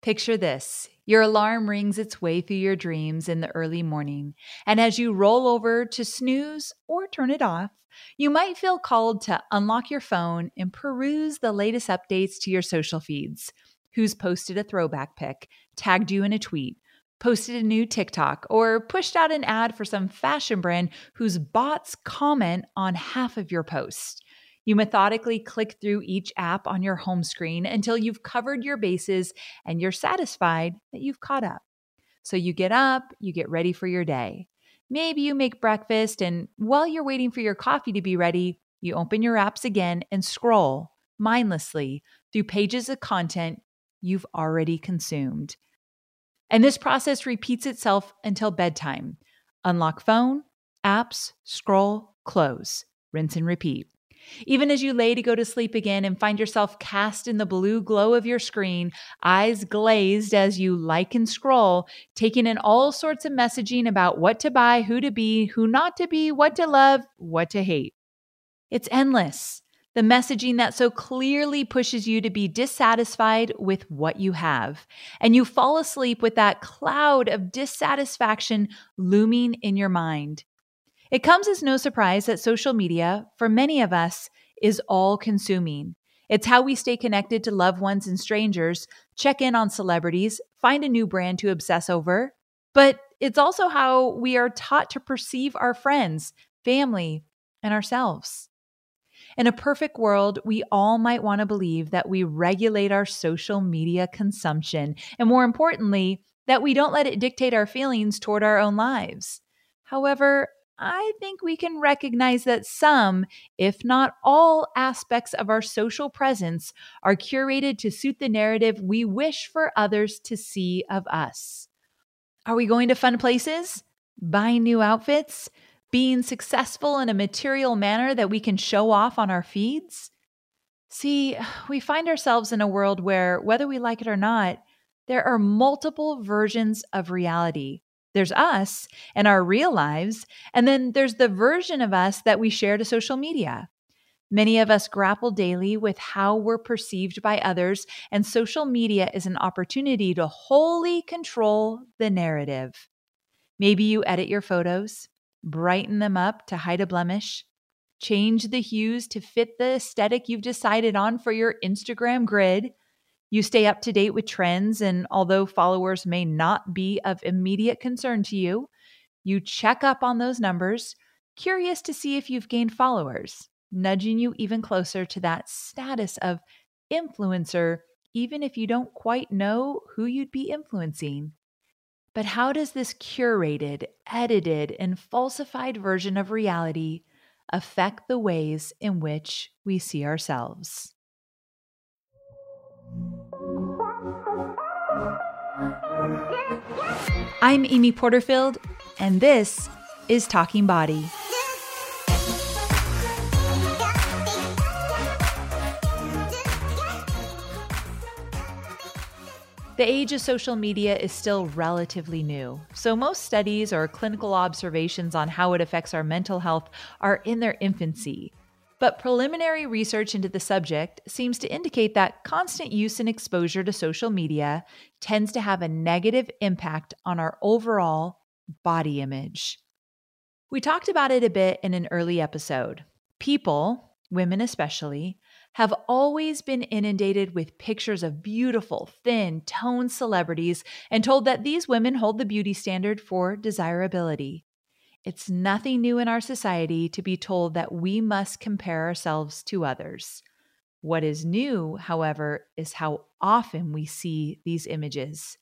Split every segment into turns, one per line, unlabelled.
Picture this your alarm rings its way through your dreams in the early morning, and as you roll over to snooze or turn it off, you might feel called to unlock your phone and peruse the latest updates to your social feeds. Who's posted a throwback pic, tagged you in a tweet, posted a new TikTok, or pushed out an ad for some fashion brand whose bots comment on half of your post. You methodically click through each app on your home screen until you've covered your bases and you're satisfied that you've caught up. So you get up, you get ready for your day. Maybe you make breakfast, and while you're waiting for your coffee to be ready, you open your apps again and scroll mindlessly through pages of content you've already consumed. And this process repeats itself until bedtime. Unlock phone, apps, scroll, close, rinse and repeat. Even as you lay to go to sleep again and find yourself cast in the blue glow of your screen, eyes glazed as you like and scroll, taking in all sorts of messaging about what to buy, who to be, who not to be, what to love, what to hate. It's endless. The messaging that so clearly pushes you to be dissatisfied with what you have. And you fall asleep with that cloud of dissatisfaction looming in your mind. It comes as no surprise that social media, for many of us, is all consuming. It's how we stay connected to loved ones and strangers, check in on celebrities, find a new brand to obsess over. But it's also how we are taught to perceive our friends, family, and ourselves. In a perfect world, we all might want to believe that we regulate our social media consumption, and more importantly, that we don't let it dictate our feelings toward our own lives. However, I think we can recognize that some, if not all, aspects of our social presence are curated to suit the narrative we wish for others to see of us. Are we going to fun places? Buying new outfits? Being successful in a material manner that we can show off on our feeds? See, we find ourselves in a world where, whether we like it or not, there are multiple versions of reality there's us and our real lives, and then there's the version of us that we share to social media. Many of us grapple daily with how we're perceived by others, and social media is an opportunity to wholly control the narrative. Maybe you edit your photos, brighten them up to hide a blemish, change the hues to fit the aesthetic you've decided on for your Instagram grid, you stay up to date with trends, and although followers may not be of immediate concern to you, you check up on those numbers, curious to see if you've gained followers, nudging you even closer to that status of influencer, even if you don't quite know who you'd be influencing. But how does this curated, edited, and falsified version of reality affect the ways in which we see ourselves? I'm Amy Porterfield, and this is Talking Body. The age of social media is still relatively new, so most studies or clinical observations on how it affects our mental health are in their infancy. But preliminary research into the subject seems to indicate that constant use and exposure to social media tends to have a negative impact on our overall body image. We talked about it a bit in an early episode. People, women especially, have always been inundated with pictures of beautiful, thin, toned celebrities and told that these women hold the beauty standard for desirability. It's nothing new in our society to be told that we must compare ourselves to others. What is new, however, is how often we see these images.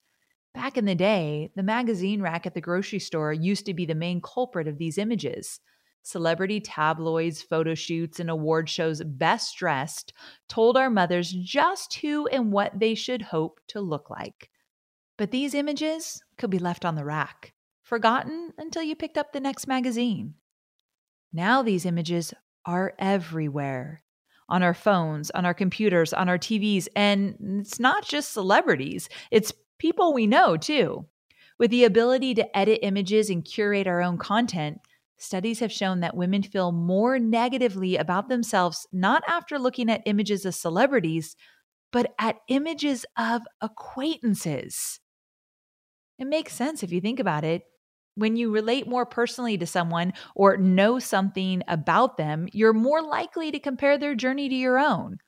Back in the day, the magazine rack at the grocery store used to be the main culprit of these images. Celebrity tabloids, photo shoots, and award shows best dressed told our mothers just who and what they should hope to look like. But these images could be left on the rack forgotten until you picked up the next magazine. Now these images are everywhere on our phones, on our computers, on our TVs, and it's not just celebrities, it's people we know too. With the ability to edit images and curate our own content, studies have shown that women feel more negatively about themselves not after looking at images of celebrities, but at images of acquaintances. It makes sense if you think about it. When you relate more personally to someone or know something about them, you're more likely to compare their journey to your own.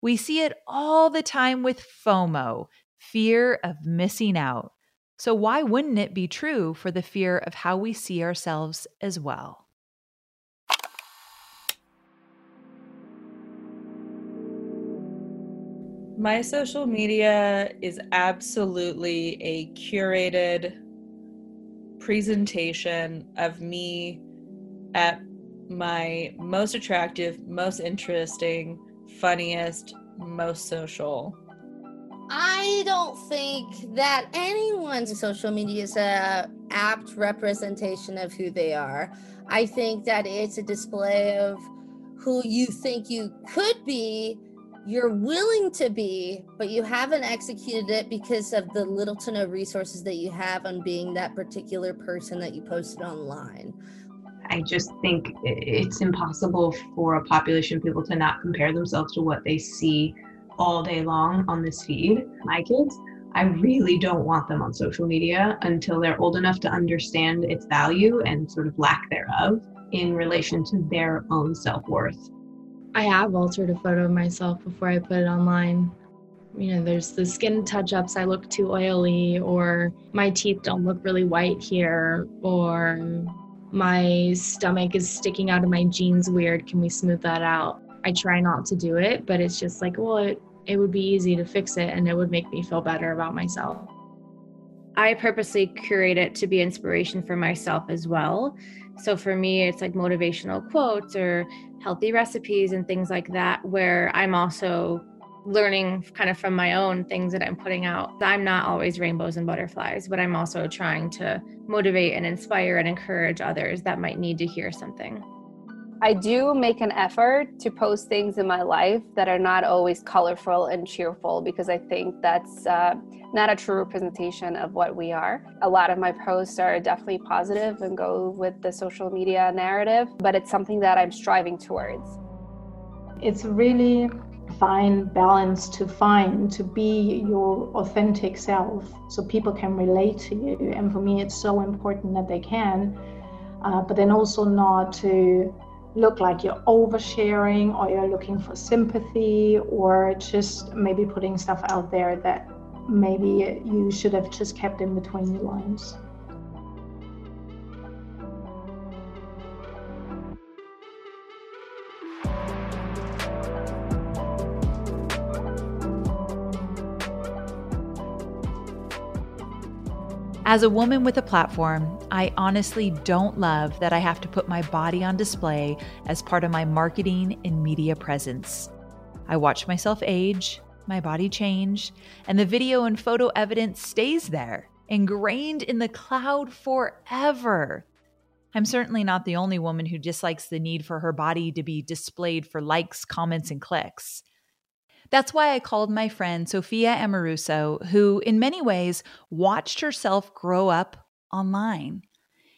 We see it all the time with FOMO, fear of missing out. So, why wouldn't it be true for the fear of how we see ourselves as well?
My social media is absolutely a curated presentation of me at my most attractive, most interesting, funniest, most social.
I don't think that anyone's social media is a apt representation of who they are. I think that it's a display of who you think you could be, you're willing to be, but you haven't executed it because of the little to no resources that you have on being that particular person that you posted online.
I just think it's impossible for a population of people to not compare themselves to what they see all day long on this feed. My kids, I really don't want them on social media until they're old enough to understand its value and sort of lack thereof in relation to their own self worth.
I have altered a photo of myself before I put it online. You know, there's the skin touch ups, I look too oily, or my teeth don't look really white here, or my stomach is sticking out of my jeans weird. Can we smooth that out? I try not to do it, but it's just like, well, it, it would be easy to fix it and it would make me feel better about myself.
I purposely curate it to be inspiration for myself as well. So for me, it's like motivational quotes or healthy recipes and things like that, where I'm also learning kind of from my own things that I'm putting out. I'm not always rainbows and butterflies, but I'm also trying to motivate and inspire and encourage others that might need to hear something.
I do make an effort to post things in my life that are not always colorful and cheerful because I think that's uh, not a true representation of what we are. A lot of my posts are definitely positive and go with the social media narrative, but it's something that I'm striving towards.
It's really fine balance to find to be your authentic self so people can relate to you and for me it's so important that they can uh, but then also not to look like you're oversharing or you're looking for sympathy or just maybe putting stuff out there that maybe you should have just kept in between the lines.
As a woman with a platform, I honestly don't love that I have to put my body on display as part of my marketing and media presence. I watch myself age, my body change, and the video and photo evidence stays there, ingrained in the cloud forever. I'm certainly not the only woman who dislikes the need for her body to be displayed for likes, comments, and clicks. That's why I called my friend Sophia Amoruso, who in many ways watched herself grow up online.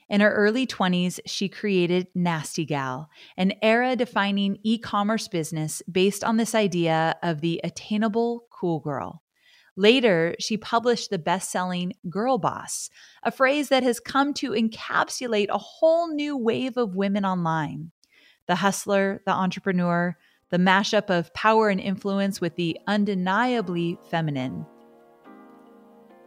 In her early 20s, she created Nasty Gal, an era defining e commerce business based on this idea of the attainable cool girl. Later, she published the best selling Girl Boss, a phrase that has come to encapsulate a whole new wave of women online. The hustler, the entrepreneur, the mashup of power and influence with the undeniably feminine.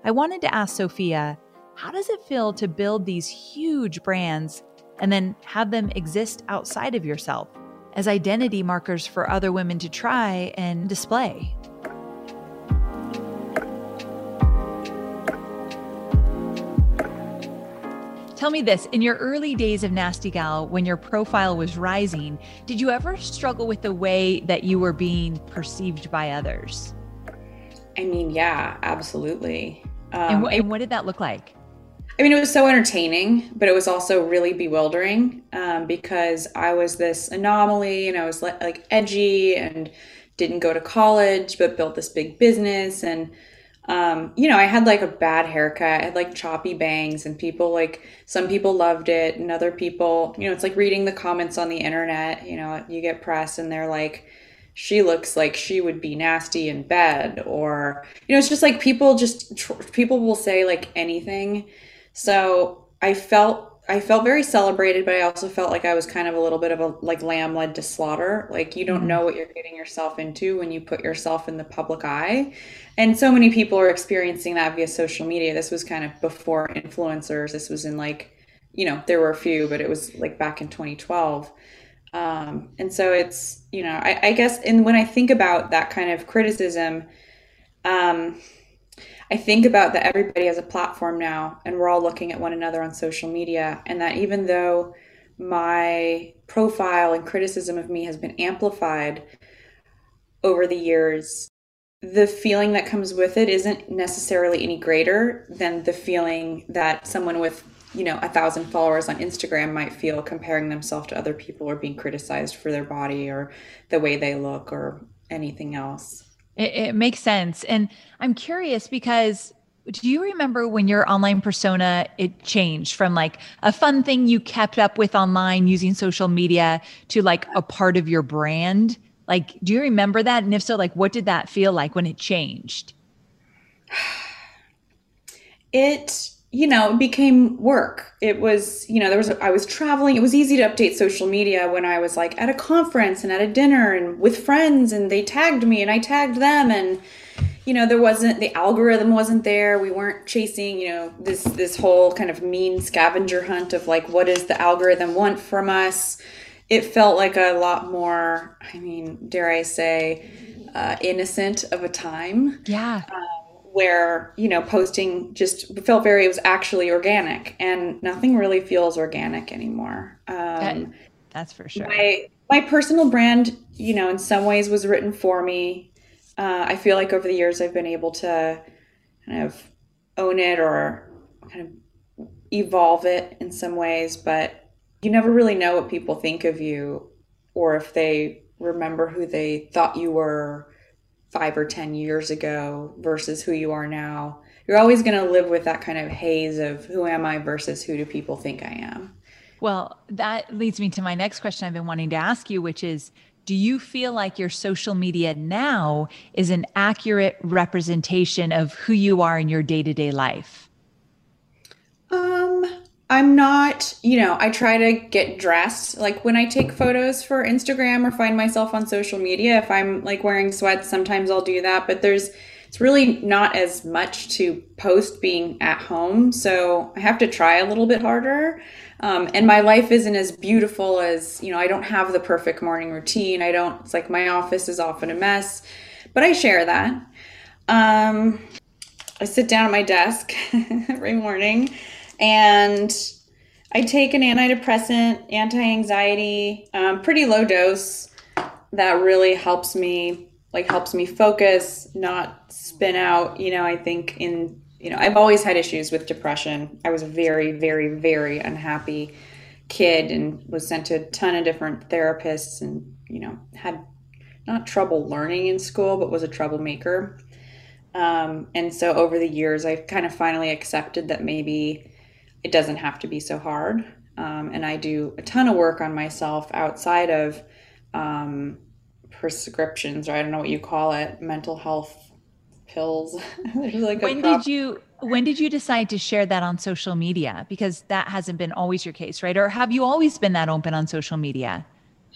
I wanted to ask Sophia how does it feel to build these huge brands and then have them exist outside of yourself as identity markers for other women to try and display? Tell me this in your early days of Nasty Gal, when your profile was rising, did you ever struggle with the way that you were being perceived by others?
I mean, yeah, absolutely.
Um, and, and, what did that look like?
I mean, it was so entertaining, but it was also really bewildering um, because I was this anomaly and I was like edgy and didn't go to college, but built this big business. And um, you know, I had like a bad haircut. I had like choppy bangs, and people like some people loved it, and other people, you know, it's like reading the comments on the internet. You know, you get press, and they're like she looks like she would be nasty in bed or you know it's just like people just tr- people will say like anything so i felt I felt very celebrated, but I also felt like I was kind of a little bit of a like lamb led to slaughter. Like you don't mm-hmm. know what you're getting yourself into when you put yourself in the public eye. And so many people are experiencing that via social media. This was kind of before influencers. This was in like, you know, there were a few, but it was like back in 2012. Um, and so it's, you know, I, I guess, and when I think about that kind of criticism, um, I think about that everybody has a platform now and we're all looking at one another on social media. And that even though my profile and criticism of me has been amplified over the years, the feeling that comes with it isn't necessarily any greater than the feeling that someone with you know a thousand followers on instagram might feel comparing themselves to other people or being criticized for their body or the way they look or anything else
it, it makes sense. And I'm curious because do you remember when your online persona it changed from like a fun thing you kept up with online using social media to like a part of your brand? Like, do you remember that? And if so, like, what did that feel like when it changed?
It you know, it became work. It was, you know, there was, I was traveling. It was easy to update social media when I was like at a conference and at a dinner and with friends and they tagged me and I tagged them. And, you know, there wasn't, the algorithm wasn't there. We weren't chasing, you know, this, this whole kind of mean scavenger hunt of like, what does the algorithm want from us? It felt like a lot more, I mean, dare I say, uh, innocent of a time.
Yeah. Um,
where you know posting just felt very it was actually organic and nothing really feels organic anymore. Um, that,
that's for sure.
my my personal brand you know in some ways was written for me. Uh, i feel like over the years i've been able to kind of own it or kind of evolve it in some ways but you never really know what people think of you or if they remember who they thought you were five or 10 years ago versus who you are now. You're always going to live with that kind of haze of who am I versus who do people think I am.
Well, that leads me to my next question I've been wanting to ask you, which is do you feel like your social media now is an accurate representation of who you are in your day to day life?
I'm not, you know, I try to get dressed. Like when I take photos for Instagram or find myself on social media, if I'm like wearing sweats, sometimes I'll do that. But there's, it's really not as much to post being at home. So I have to try a little bit harder. Um, and my life isn't as beautiful as, you know, I don't have the perfect morning routine. I don't, it's like my office is often a mess, but I share that. Um, I sit down at my desk every morning and I take an antidepressant, anti anxiety, um, pretty low dose that really helps me like helps me focus not spin out. You know i think in you know i've always had issues with depression. I was a very very very unhappy kid and was sent to a ton of different therapists and you know had not trouble learning in school but was a troublemaker. Um, and so over the years I've kind of finally accepted that maybe it doesn't have to be so hard. Um, and I do a ton of work on myself outside of um, prescriptions, or I don't know what you call it, mental health pills.
like when did you when did you decide to share that on social media? Because that hasn't been always your case, right? Or have you always been that open on social media?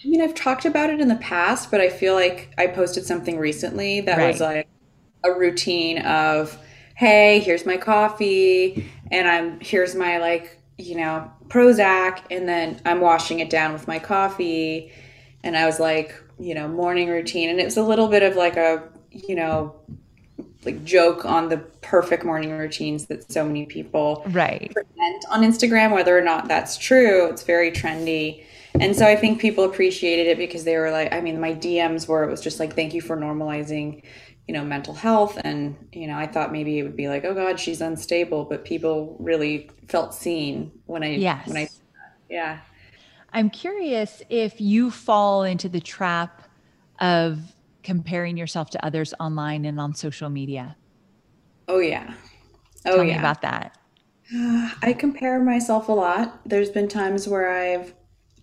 I mean, I've talked about it in the past, but I feel like I posted something recently that right. was like a routine of hey, here's my coffee, and I'm here's my like, you know, Prozac, and then I'm washing it down with my coffee. And I was like, you know, morning routine. And it was a little bit of like a, you know, like joke on the perfect morning routines that so many people
right
present on Instagram, whether or not that's true. It's very trendy. And so I think people appreciated it because they were like, I mean, my DMs were, it was just like, thank you for normalizing you know mental health. And you know i thought maybe it would be like oh god she's unstable. But people really felt seen when i
yes.
when i yeah.
I'm curious if you fall into the trap of comparing yourself to others online and on social media.
Oh yeah.
Oh Tell yeah. me about that.
I compare myself a lot. There's been times where i've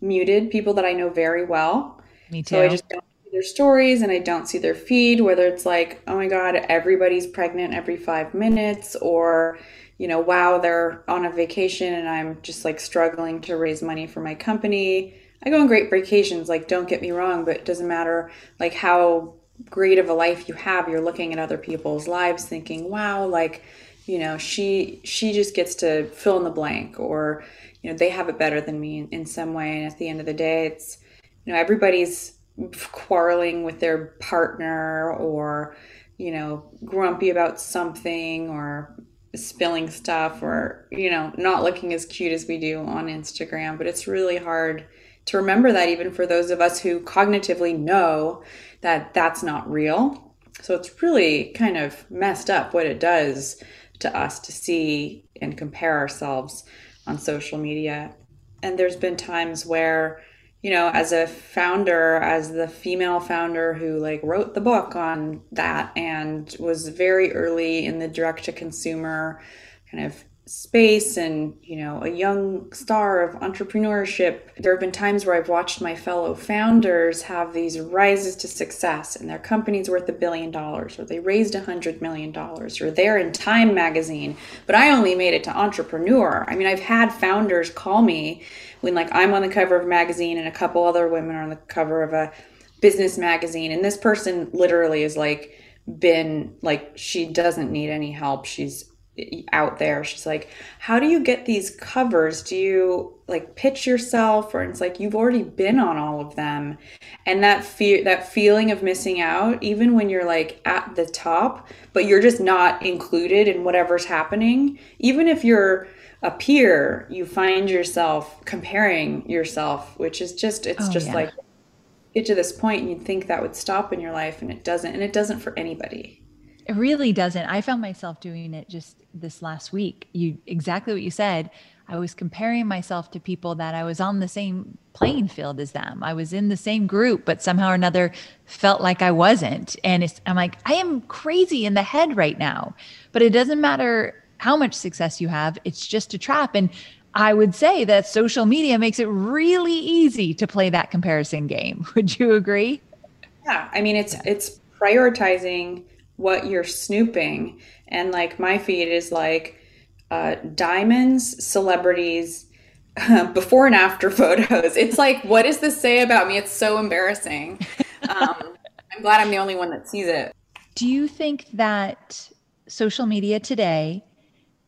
muted people that i know very well
me too
so i just don't see their stories and I don't see their feed, whether it's like, oh my God, everybody's pregnant every five minutes, or, you know, wow, they're on a vacation and I'm just like struggling to raise money for my company. I go on great vacations, like, don't get me wrong, but it doesn't matter like how great of a life you have. You're looking at other people's lives thinking, wow, like, you know, she she just gets to fill in the blank or, you know, they have it better than me in, in some way. And at the end of the day, it's, you know, everybody's quarreling with their partner or you know grumpy about something or spilling stuff or you know not looking as cute as we do on Instagram but it's really hard to remember that even for those of us who cognitively know that that's not real so it's really kind of messed up what it does to us to see and compare ourselves on social media. And there's been times where you know, as a founder, as the female founder who like wrote the book on that and was very early in the direct to consumer kind of space and you know a young star of entrepreneurship. There have been times where i've watched my fellow founders have these rises to success and their company's worth a billion dollars or they raised a hundred million dollars or they're in time magazine but i only made it to entrepreneur. I mean i've had founders call me when like i'm on the cover of a magazine and a couple other women are on the cover of a business magazine and this person literally is like been like she doesn't need any help. She's out there. She's like how do you get these covers? Do you like pitch yourself? Or it's like you've already been on all of them. And that fear that feeling of missing out even when you're like at the top but you're just not included in whatever's happening even if you're a peer you find yourself comparing yourself which is just it's oh, just yeah. like get to this point and you'd think that would stop in your life and it doesn't and it doesn't for anybody
it really doesn't. I found myself doing it just this last week. You exactly what you said. I was comparing myself to people that I was on the same playing field as them. I was in the same group, but somehow or another felt like I wasn't. And I'm like, I am crazy in the head right now. But it doesn't matter how much success you have, it's just a trap. And I would say that social media makes it really easy to play that comparison game. Would you agree?
Yeah. I mean, it's, it's prioritizing what you're snooping. And like my feed is like uh, diamonds, celebrities, before and after photos. It's like, what does this say about me? It's so embarrassing. Um, I'm glad I'm the only one that sees it.
Do you think that social media today,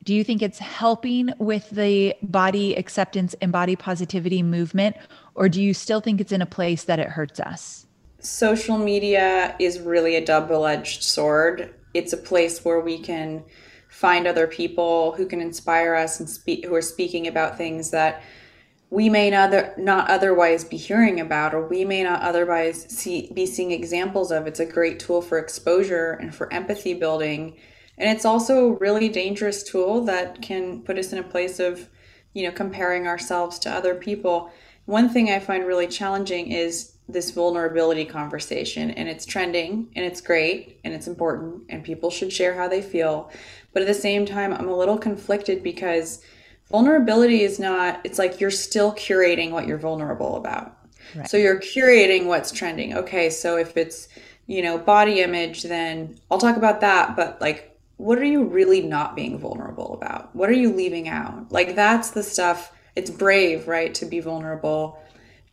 do you think it's helping with the body acceptance and body positivity movement? Or do you still think it's in a place that it hurts us?
Social media is really a double edged sword. It's a place where we can find other people who can inspire us and speak who are speaking about things that we may not, not otherwise be hearing about or we may not otherwise see be seeing examples of. It's a great tool for exposure and for empathy building. And it's also a really dangerous tool that can put us in a place of you know comparing ourselves to other people. One thing i find really challenging is this vulnerability conversation and it's trending and it's great and it's important and people should share how they feel. But at the same time i'm a little conflicted because vulnerability is not it's like you're still curating what you're vulnerable about. Right. so you're curating what's trending. Okay so if it's you know body image then i'll talk about that but like what are you really not being vulnerable about? What are you leaving out? Like that's the stuff it's brave right to be vulnerable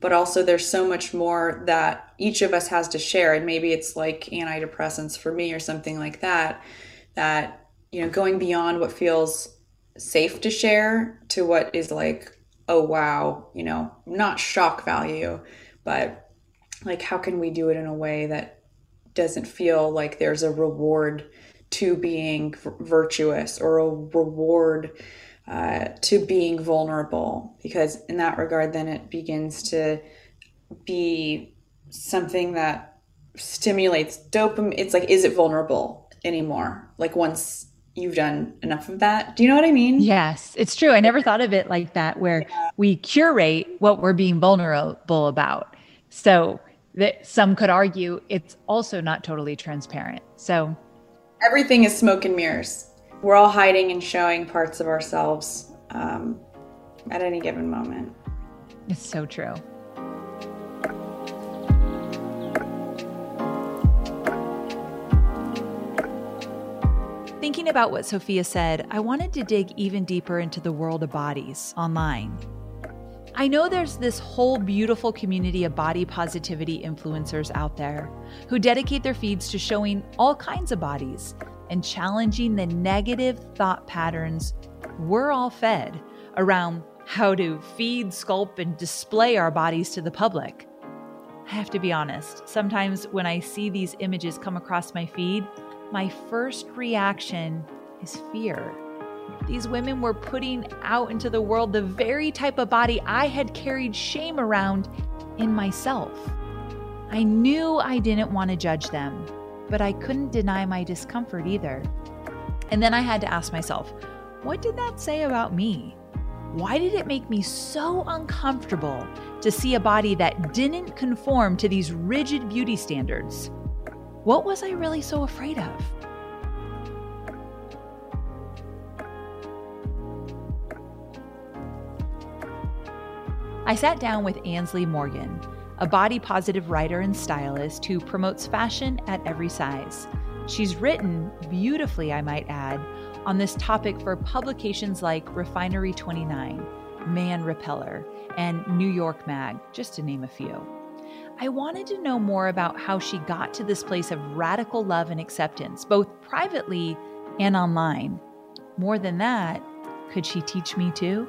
but also there's so much more that each of us has to share. And maybe it's like antidepressants for me or something like that that you know going beyond what feels safe to share to what is like oh wow you know not shock value but like how can we do it in a way that doesn't feel like there's a reward to being virtuous or a reward uh, to being vulnerable because in that regard then it begins to be something that stimulates dopamine it's like is it vulnerable anymore? Like once you've done enough of that? Do you know what i mean?
Yes it's true. I never thought of it like that where yeah. we curate what we're being vulnerable about. So that some could argue it's also not totally transparent. So
everything is smoke and mirrors we're all hiding and showing parts of ourselves um, at any given moment.
It's so true. Thinking about what Sophia said, I wanted to dig even deeper into the world of bodies online. I know there's this whole beautiful community of body positivity influencers out there who dedicate their feeds to showing all kinds of bodies and challenging the negative thought patterns we're all fed around how to feed, sculpt, and display our bodies to the public. I have to be honest, sometimes when I see these images come across my feed, my first reaction is fear. These women were putting out into the world the very type of body I had carried shame around in myself. I knew I didn't want to judge them, but I couldn't deny my discomfort either. And then I had to ask myself, what did that say about me? Why did it make me so uncomfortable to see a body that didn't conform to these rigid beauty standards? What was I really so afraid of? I sat down with Ansley Morgan, a body positive writer and stylist who promotes fashion at every size. She's written beautifully, I might add, on this topic for publications like Refinery 29, Man Repeller, and New York Mag, just to name a few. I wanted to know more about how she got to this place of radical love and acceptance, both privately and online. More than that, could she teach me too?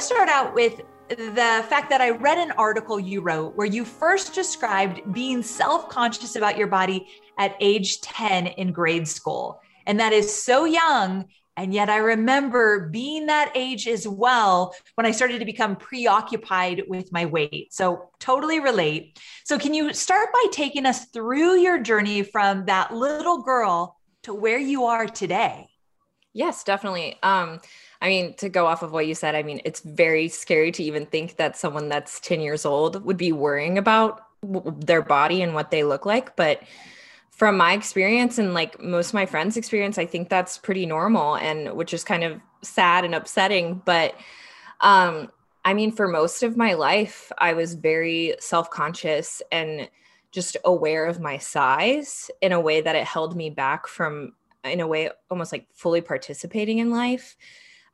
Start out with the fact that I read an article you wrote where you first described being self conscious about your body at age 10 in grade school. And that is so young. And yet I remember being that age as well when I started to become preoccupied with my weight. So totally relate. So, can you start by taking us through your journey from that little girl to where you are today?
Yes, definitely. Um, I mean, to go off of what you said, I mean, it's very scary to even think that someone that's 10 years old would be worrying about w- their body and what they look like. But from my experience and like most of my friends' experience, I think that's pretty normal and which is kind of sad and upsetting. But um, I mean, for most of my life, I was very self conscious and just aware of my size in a way that it held me back from, in a way, almost like fully participating in life.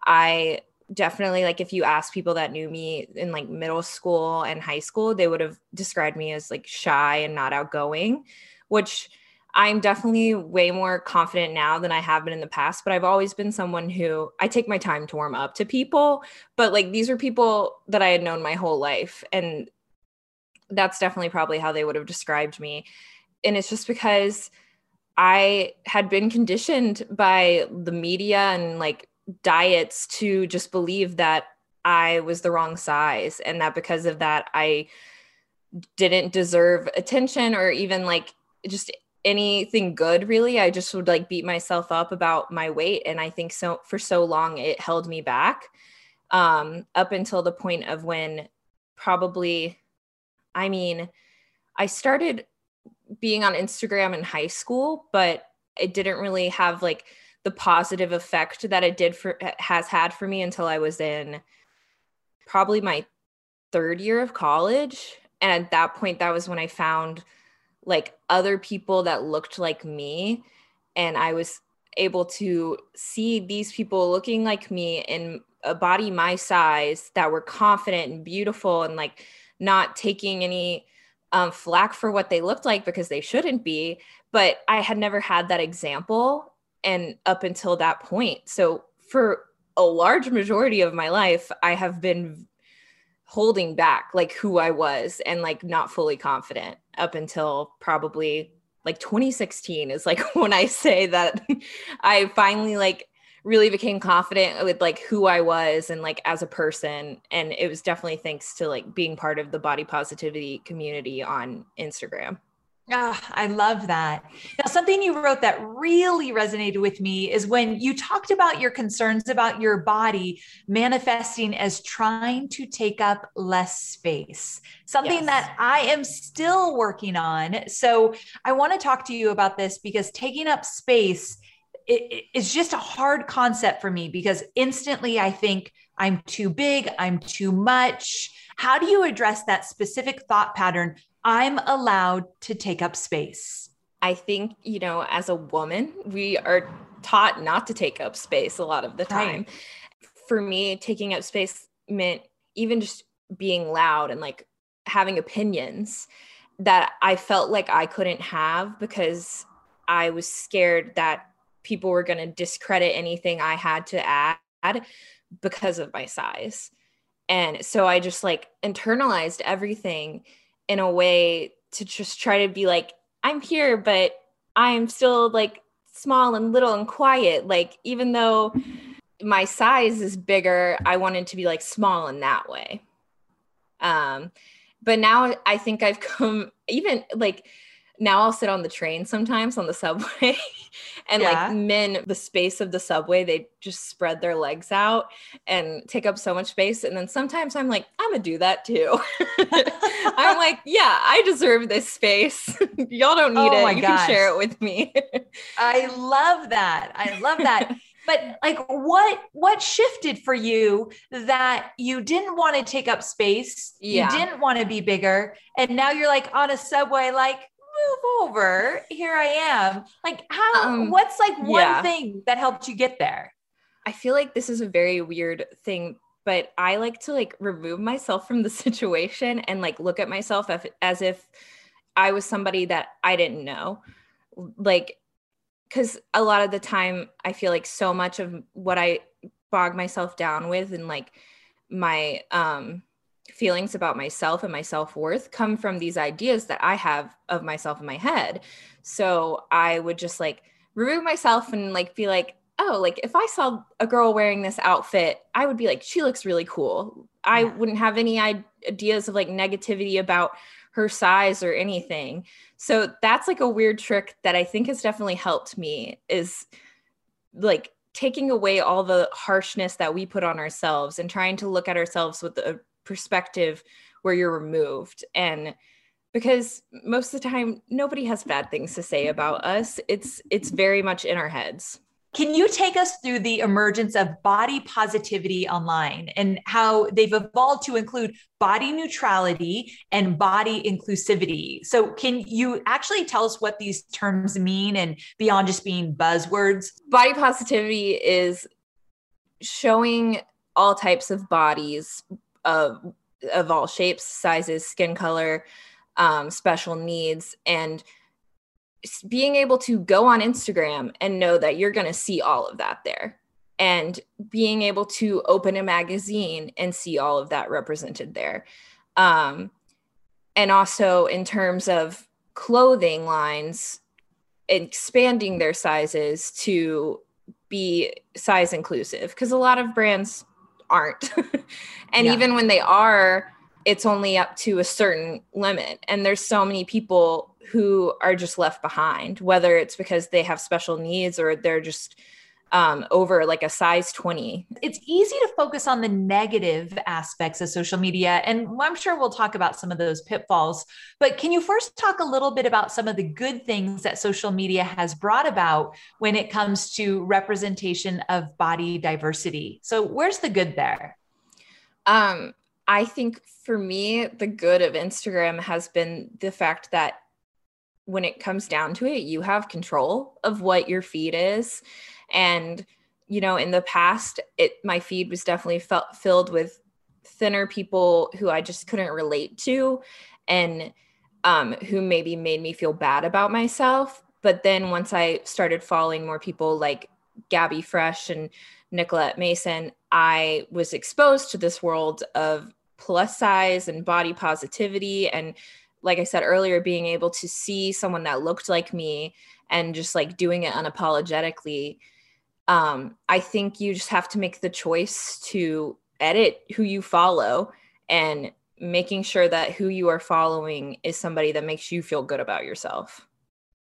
I definitely like if you ask people that knew me in like middle school and high school, they would have described me as like shy and not outgoing, which I'm definitely way more confident now than I have been in the past, but I've always been someone who I take my time to warm up to people, but like these are people that I had known my whole life and that's definitely probably how they would have described me. And it's just because I had been conditioned by the media and like diets to just believe that I was the wrong size and that because of that I didn't deserve attention or even like just anything good really. I just would like beat myself up about my weight. And i think so for so long it held me back um up until the point of when probably i mean i started being on instagram in high school but it didn't really have like the positive effect that it did for has had for me until I was in probably my third year of college and at that point that was when I found like other people that looked like me and I was able to see these people looking like me in a body my size that were confident and beautiful and like not taking any um, flack for what they looked like because they shouldn't be. But I had never had that example and up until that point. So for a large majority of my life, I have been holding back like who I was and like not fully confident up until probably like 2016 is like when I say that I finally like really became confident with like who I was and like as a person and it was definitely thanks to like being part of the body positivity community on Instagram.
Ah, I love that. Now, something you wrote that really resonated with me is when you talked about your concerns about your body manifesting as trying to take up less space, something yes. that I am still working on. So, I want to talk to you about this because taking up space is just a hard concept for me because instantly I think
I'm too big, I'm too much. How do you address that specific thought pattern? I'm allowed to take up space.
I think, you know, as a woman, we are taught not to take up space a lot of the time. Right. For me, taking up space meant even just being loud and like having opinions that I felt like I couldn't have because I was scared that people were going to discredit anything I had to add because of my size. And so I just like internalized everything in a way to just try to be like, I'm here, but I'm still like small and little and quiet. Like, even though my size is bigger, I wanted to be like small in that way. Um, but now I think I've come even like now I'll sit on the train sometimes on the subway and yeah. like men the space of the subway they just spread their legs out and take up so much space and then sometimes I'm like I'm gonna do that too. I'm like yeah I deserve this space. Y'all don't need oh it. You gosh. can share it with me.
I love that. I love that. but like what what shifted for you that you didn't want to take up space yeah. you didn't want to be bigger and now you're like on a subway like move over here i am. Like how um, what's like one yeah. thing that helped you get there?
I feel like this is a very weird thing but i like to like remove myself from the situation and like look at myself as, as if i was somebody that i didn't know. Like because a lot of the time I feel like so much of what I bog myself down with and like my um feelings about myself and my self-worth come from these ideas that I have of myself in my head. So I would just like remove myself and like be like, oh, like if I saw a girl wearing this outfit, I would be like, she looks really cool. I wouldn't have any ideas of like negativity about her size or anything. So that's like a weird trick that I think has definitely helped me is like taking away all the harshness that we put on ourselves and trying to look at ourselves with a perspective where you're removed and because most of the time nobody has bad things to say about us it's it's very much in our heads
can you take us through the emergence of body positivity online and how they've evolved to include body neutrality and body inclusivity? So, can you actually tell us what these terms mean and beyond just being buzzwords?
Body positivity is showing all types of bodies of, of all shapes, sizes, skin color, um, special needs, and being able to go on Instagram and know that you're going to see all of that there and being able to open a magazine and see all of that represented there. Um, and also in terms of clothing lines, expanding their sizes to be size inclusive because a lot of brands aren't. and yeah. even when they are, it's only up to a certain limit. And there's so many people who are just left behind, whether it's because they have special needs or they're just um, over like a size 20.
It's easy to focus on the negative aspects of social media. And I'm sure we'll talk about some of those pitfalls. But can you first talk a little bit about some of the good things that social media has brought about when it comes to representation of body diversity? So, where's the good there?
Um, I think for me, the good of Instagram has been the fact that when it comes down to it, you have control of what your feed is. And, you know, in the past, it my feed was definitely felt filled with thinner people who I just couldn't relate to and um, who maybe made me feel bad about myself. But then once I started following more people like GabiFresh and Nicolette Mason, I was exposed to this world of plus size and body positivity and like I said earlier, being able to see someone that looked like me and just like doing it unapologetically. Um, I think you just have to make the choice to edit who you follow and making sure that who you are following is somebody that makes you feel good about yourself.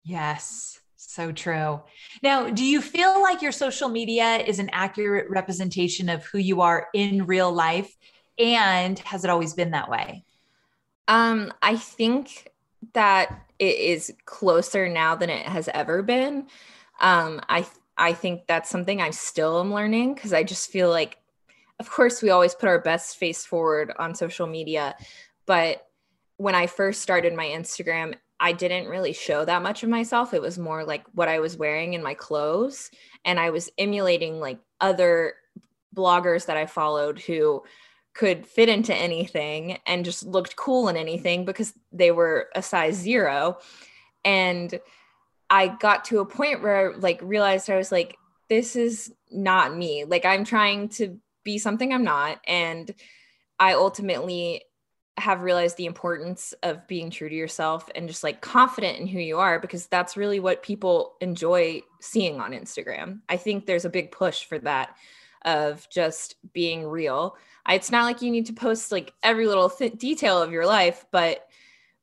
Yes, so true. Now, do you feel like your social media is an accurate representation of who you are in real life? And has it always been that way?
Um, I think that it is closer now than it has ever been. Um, I I think that's something I still am learning because I just feel like of course, we always put our best face forward on social media. But when I first started my Instagram, I didn't really show that much of myself. It was more like what I was wearing in my clothes. And I was emulating like other bloggers that I followed who could fit into anything and just looked cool in anything because they were a size zero. And I got to a point where I like realized I was like, this is not me. Like I'm trying to be something I'm not. And I ultimately have realized the importance of being true to yourself and just like confident in who you are because that's really what people enjoy seeing on Instagram. I think there's a big push for that of just being real. It's not like you need to post like every little th- detail of your life, but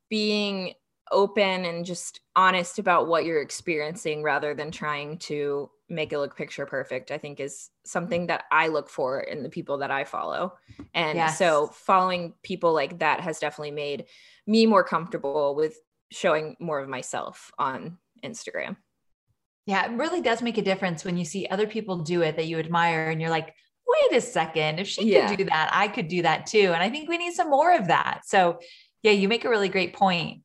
being open and just honest about what you're experiencing rather than trying to make it look picture perfect i think is something that i look for in the people that i follow. And yes. so following people like that has definitely made me more comfortable with showing more of myself on instagram.
Yeah it really does make a difference when you see other people do it that you admire and you're like wait a second if she yeah. could do that i could do that too. And i think we need some more of that. So yeah you make a really great point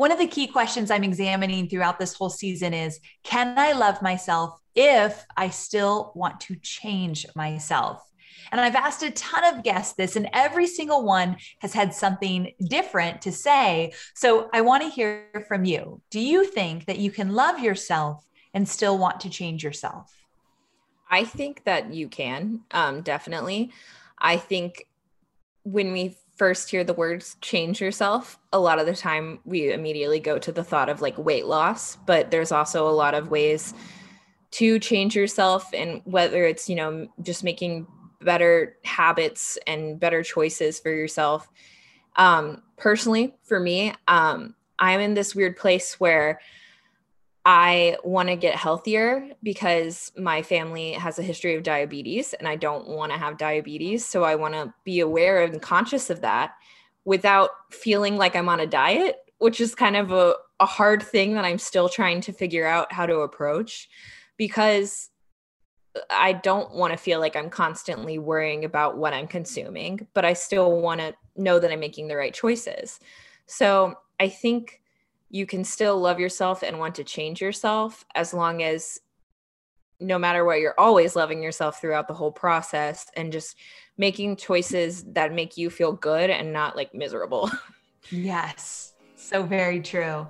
one of the key questions I'm examining throughout this whole season is can I love myself if I still want to change myself? And I've asked a ton of guests this, and every single one has had something different to say. So I want to hear from you. Do you think that you can love yourself and still want to change yourself?
I think that you can, um, definitely. I think when we first hear the words change yourself, a lot of the time we immediately go to the thought of like weight loss, but there's also a lot of ways to change yourself and whether it's, you know, just making better habits and better choices for yourself. Um, personally, for me, um, I'm in this weird place where I want to get healthier because my family has a history of diabetes and I don't want to have diabetes. So I want to be aware and conscious of that without feeling like I'm on a diet, which is kind of a, a hard thing that I'm still trying to figure out how to approach because I don't want to feel like I'm constantly worrying about what I'm consuming, but I still want to know that I'm making the right choices. So I think you can still love yourself and want to change yourself as long as no matter what you're always loving yourself throughout the whole process and just making choices that make you feel good and not like miserable.
yes. So very true.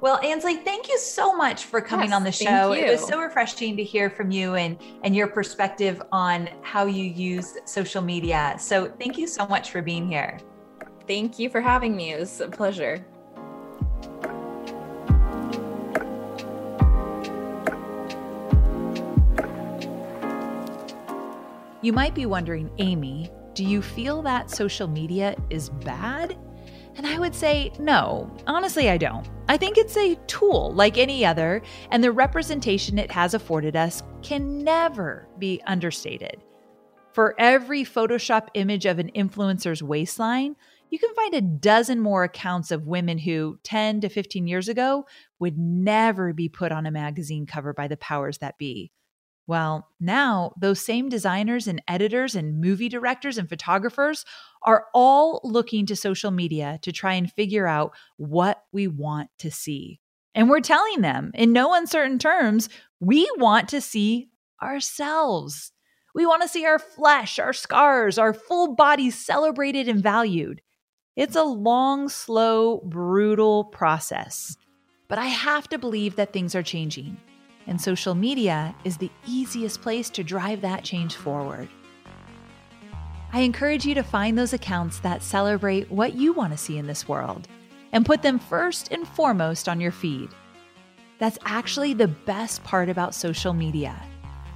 Well, Ansley, thank you so much for coming yes, on the show. It was so refreshing to hear from you and and your perspective on how you use social media. So, thank you so much for being here.
Thank you for having me. It was a pleasure.
You might be wondering, Amy, do you feel that social media is bad? And I would say, no, honestly, I don't. I think it's a tool like any other, and the representation it has afforded us can never be understated. For every Photoshop image of an influencer's waistline, you can find a dozen more accounts of women who 10 to 15 years ago would never be put on a magazine cover by the powers that be. Well, now those same designers and editors and movie directors and photographers are all looking to social media to try and figure out what we want to see. And we're telling them in no uncertain terms, we want to see ourselves. We want to see our flesh, our scars, our full bodies celebrated and valued. It's a long, slow, brutal process. But I have to believe that things are changing and social media is the easiest place to drive that change forward. I encourage you to find those accounts that celebrate what you want to see in this world and put them first and foremost on your feed. That's actually the best part about social media.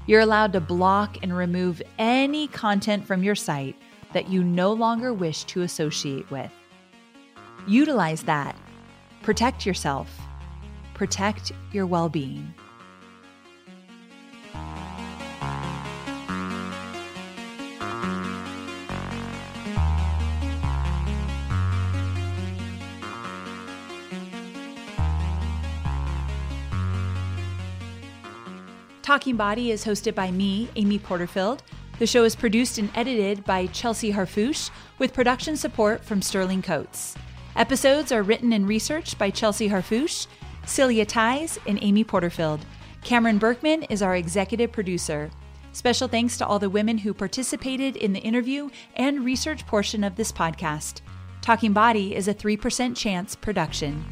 You're allowed to block and remove any content from your site that you no longer wish to associate with. Utilize that. Protect yourself. Protect your well being. Talking Body is hosted by me, Amy Porterfield. The show is produced and edited by Chelsea Harfouche with production support from Sterling Coates. Episodes are written and researched by Chelsea Harfouche, Celia Ties, and Amy Porterfield. Cameron Berkman is our executive producer. Special thanks to all the women who participated in the interview and research portion of this podcast. Talking Body is a 3% chance production.